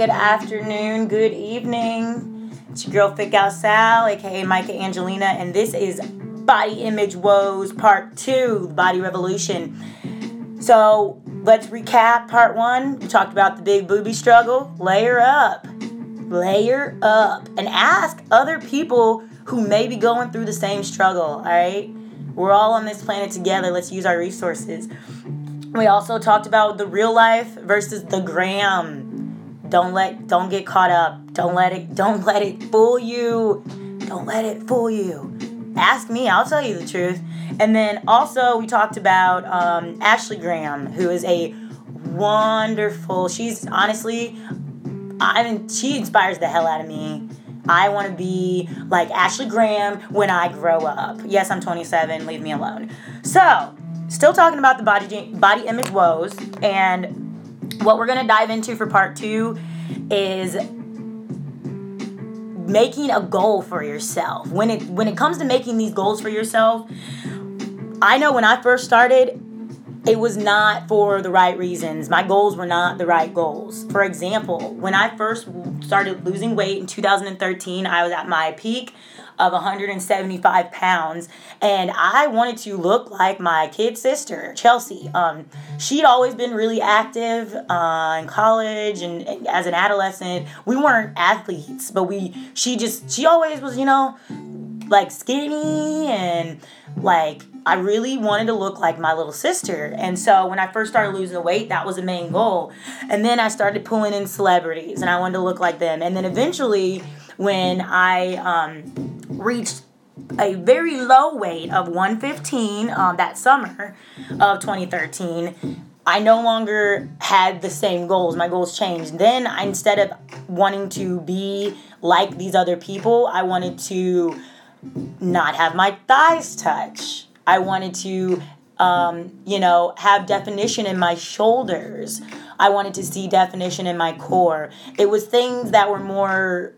good afternoon, good evening. It's your girl Fit Gal Sal, aka Micah Angelina, and this is Body Image Woes Part 2, the Body Revolution. So let's recap part one. We talked about the big booby struggle. Layer up. Layer up. And ask other people who may be going through the same struggle, alright? We're all on this planet together. Let's use our resources. We also talked about the real life versus the gram. Don't let don't get caught up. Don't let it don't let it fool you. Don't let it fool you. Ask me, I'll tell you the truth. And then also we talked about um, Ashley Graham, who is a wonderful. She's honestly, I mean, she inspires the hell out of me. I want to be like Ashley Graham when I grow up. Yes, I'm 27. Leave me alone. So still talking about the body body image woes and what we're going to dive into for part 2 is making a goal for yourself. When it when it comes to making these goals for yourself, I know when I first started it was not for the right reasons. My goals were not the right goals. For example, when I first started losing weight in 2013, I was at my peak of 175 pounds, and I wanted to look like my kid sister, Chelsea. Um, she'd always been really active uh, in college and, and as an adolescent. We weren't athletes, but we she just she always was, you know, like skinny and like I really wanted to look like my little sister. And so when I first started losing the weight, that was the main goal. And then I started pulling in celebrities and I wanted to look like them. And then eventually when I um, reached a very low weight of 115 um, that summer of 2013 i no longer had the same goals. My goals changed. Then I, instead of wanting to be like these other people i wanted to not have my thighs touch. I wanted to um, you know have definition in my shoulders. I wanted to see definition in my core. It was things that were more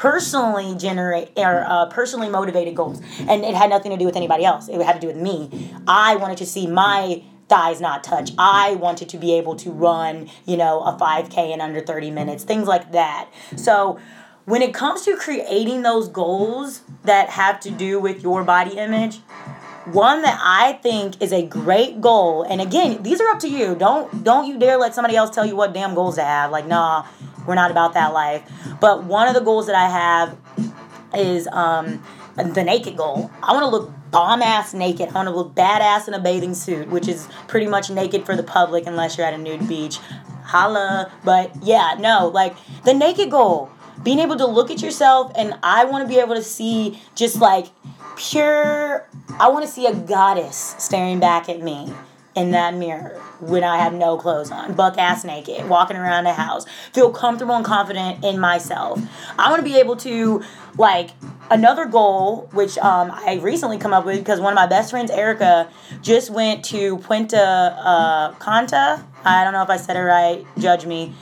personally generate or uh, personally motivated goals. And it had nothing to do with anybody else. It had to do with me. I wanted to see my thighs not touch. I wanted to be able to run you know a 5k in under 30 minutes things like that. So when it comes to creating those goals that have to do with your body image one that I think is a great goal, and again, these are up to you. Don't don't you dare let somebody else tell you what damn goals to have. Like, nah, we're not about that life. But one of the goals that I have is um, the naked goal. I want to look bomb ass naked. I want to look badass in a bathing suit, which is pretty much naked for the public unless you're at a nude beach. Holla. But yeah, no, like the naked goal. Being able to look at yourself, and I want to be able to see just like pure, I want to see a goddess staring back at me in that mirror when I have no clothes on, buck ass naked, walking around the house, feel comfortable and confident in myself. I want to be able to, like, another goal, which um, I recently come up with because one of my best friends, Erica, just went to Puente uh. I don't know if I said it right, judge me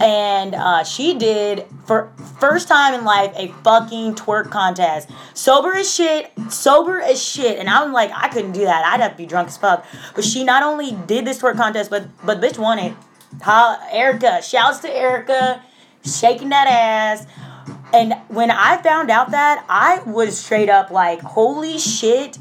and uh, she did for first time in life a fucking twerk contest. Sober as shit, sober as shit, and I'm like, I couldn't do that. I'd have to be drunk as fuck. But she not only did this twerk contest, but but bitch won it. Ha, Erica, shouts to Erica, shaking that ass. And when I found out that, I was straight up like, holy shit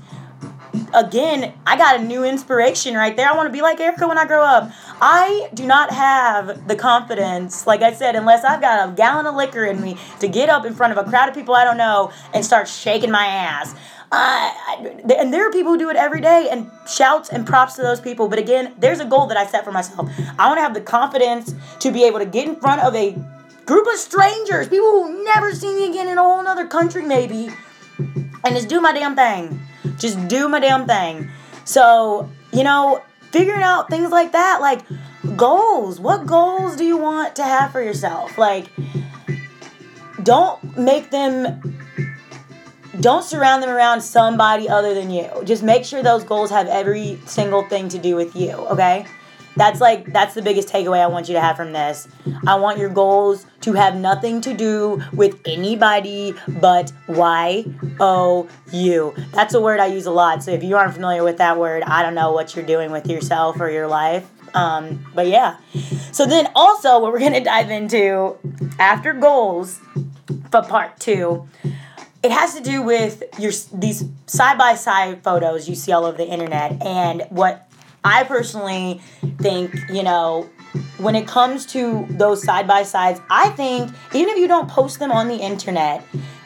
again, I got a new inspiration right there. I want to be like Erica when I grow up. I do not have the confidence, like I said, unless I've got a gallon of liquor in me to get up in front of a crowd of people I don't know and start shaking my ass. And there are people who do it every day, and shouts and props to those people. But again, there's a goal that I set for myself. I want to have the confidence to be able to get in front of a group of strangers, people who never see me again in a whole other country, maybe, and just do my damn thing. Just do my damn thing. So, you know, figuring out things like that, like goals. What goals do you want to have for yourself? Like, don't make them don't surround them around somebody other than you. Just make sure those goals have every single thing to do with you, okay? That's like that's the biggest takeaway I want you to have from this. I want your goals to have nothing to do with anybody but Y O U. That's a word I use a lot. So if you aren't familiar with that word, I don't know what you're doing with yourself or your life. Um, but yeah. So then also what we're gonna dive into after goals for part two, it has to do with your these side by side photos you see all over the internet and what I personally think, you know, when it comes to those side by sides, I think even if you don't post them on the internet,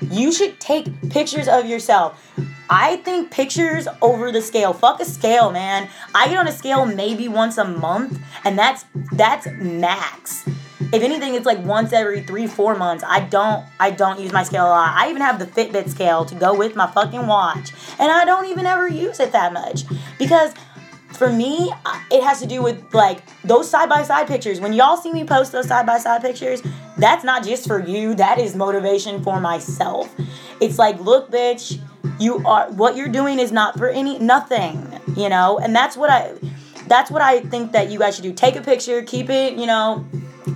you should take pictures of yourself. I think pictures over the scale. Fuck a scale, man. I get on a scale maybe once a month, and that's that's max. If anything, it's like once every three, four months. I don't I don't use my scale a lot. I even have the Fitbit scale to go with my fucking watch. And I don't even ever use it that much. Because for me, it has to do with like those side by side pictures. When y'all see me post those side by side pictures, that's not just for you, that is motivation for myself. It's like, look, bitch, you are what you're doing is not for any nothing, you know? And that's what I that's what I think that you guys should do. Take a picture, keep it, you know,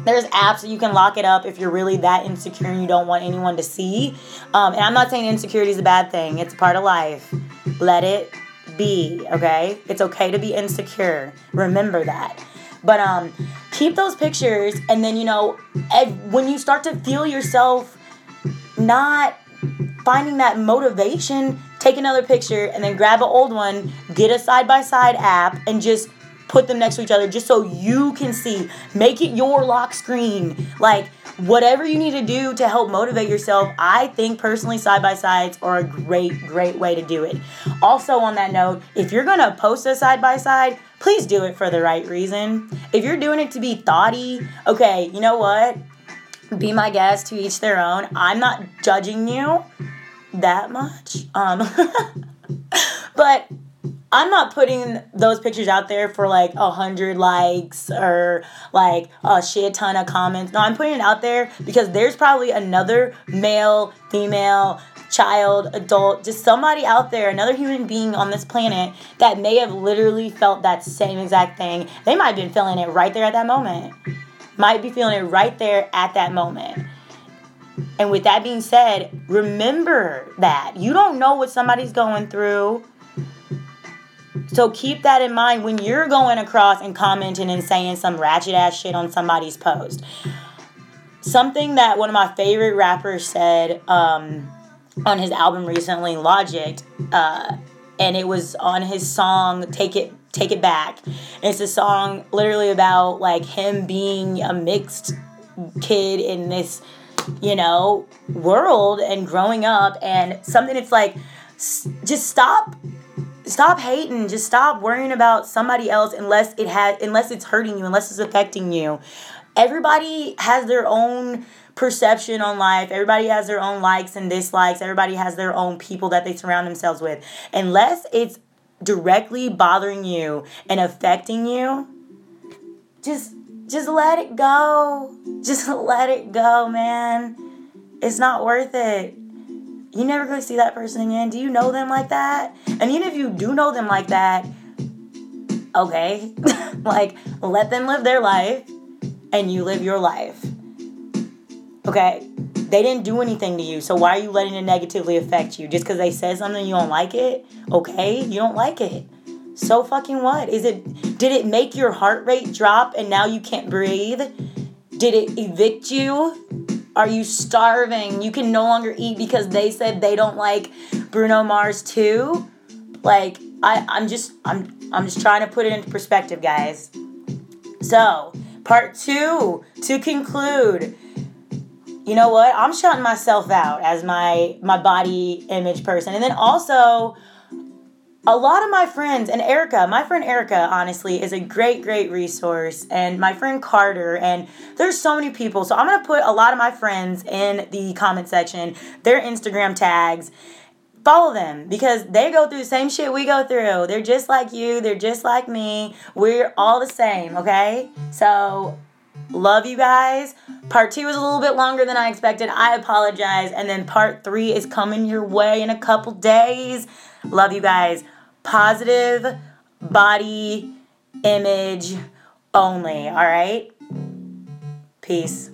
there's apps that you can lock it up if you're really that insecure and you don't want anyone to see. Um, and I'm not saying insecurity is a bad thing, it's part of life. Let it be, okay? It's okay to be insecure. Remember that. But um keep those pictures and then you know, when you start to feel yourself not finding that motivation, take another picture and then grab an old one, get a side by side app and just put them next to each other just so you can see. Make it your lock screen. Like whatever you need to do to help motivate yourself, I think personally side by sides are a great, great way to do it. Also, on that note, if you're gonna post a side by side, please do it for the right reason. If you're doing it to be thoughty, okay, you know what? Be my guest to each their own. I'm not judging you that much. Um, but I'm not putting those pictures out there for like a hundred likes or like a shit ton of comments. No, I'm putting it out there because there's probably another male, female, child, adult, just somebody out there, another human being on this planet that may have literally felt that same exact thing. They might have been feeling it right there at that moment. Might be feeling it right there at that moment. And with that being said, remember that you don't know what somebody's going through. So keep that in mind when you're going across and commenting and saying some ratchet ass shit on somebody's post. Something that one of my favorite rappers said um, on his album recently, Logic, uh, and it was on his song "Take It Take It Back." And it's a song literally about like him being a mixed kid in this, you know, world and growing up, and something that's like, just stop stop hating. Just stop worrying about somebody else unless it has unless it's hurting you unless it's affecting you. Everybody has their own perception on life. Everybody has their own likes and dislikes. Everybody has their own people that they surround themselves with. Unless it's directly bothering you and affecting you just just let it go. Just let it go man. It's not worth it you never gonna see that person again. Do you know them like that? And even if you do know them like that, okay, like let them live their life and you live your life. Okay? They didn't do anything to you, so why are you letting it negatively affect you? Just because they said something you don't like it? Okay, you don't like it. So fucking what? Is it did it make your heart rate drop and now you can't breathe? Did it evict you? Are you starving? You can no longer eat because they said they don't like Bruno Mars too? Like I I'm just I'm I'm just trying to put it into perspective, guys. So, part 2 to conclude. You know what? I'm shutting myself out as my my body image person. And then also a lot of my friends and Erica, my friend Erica, honestly, is a great, great resource. And my friend Carter, and there's so many people. So I'm gonna put a lot of my friends in the comment section, their Instagram tags. Follow them because they go through the same shit we go through. They're just like you, they're just like me. We're all the same, okay? So love you guys. Part two is a little bit longer than I expected. I apologize. And then part three is coming your way in a couple days. Love you guys positive body image only, all right? Peace.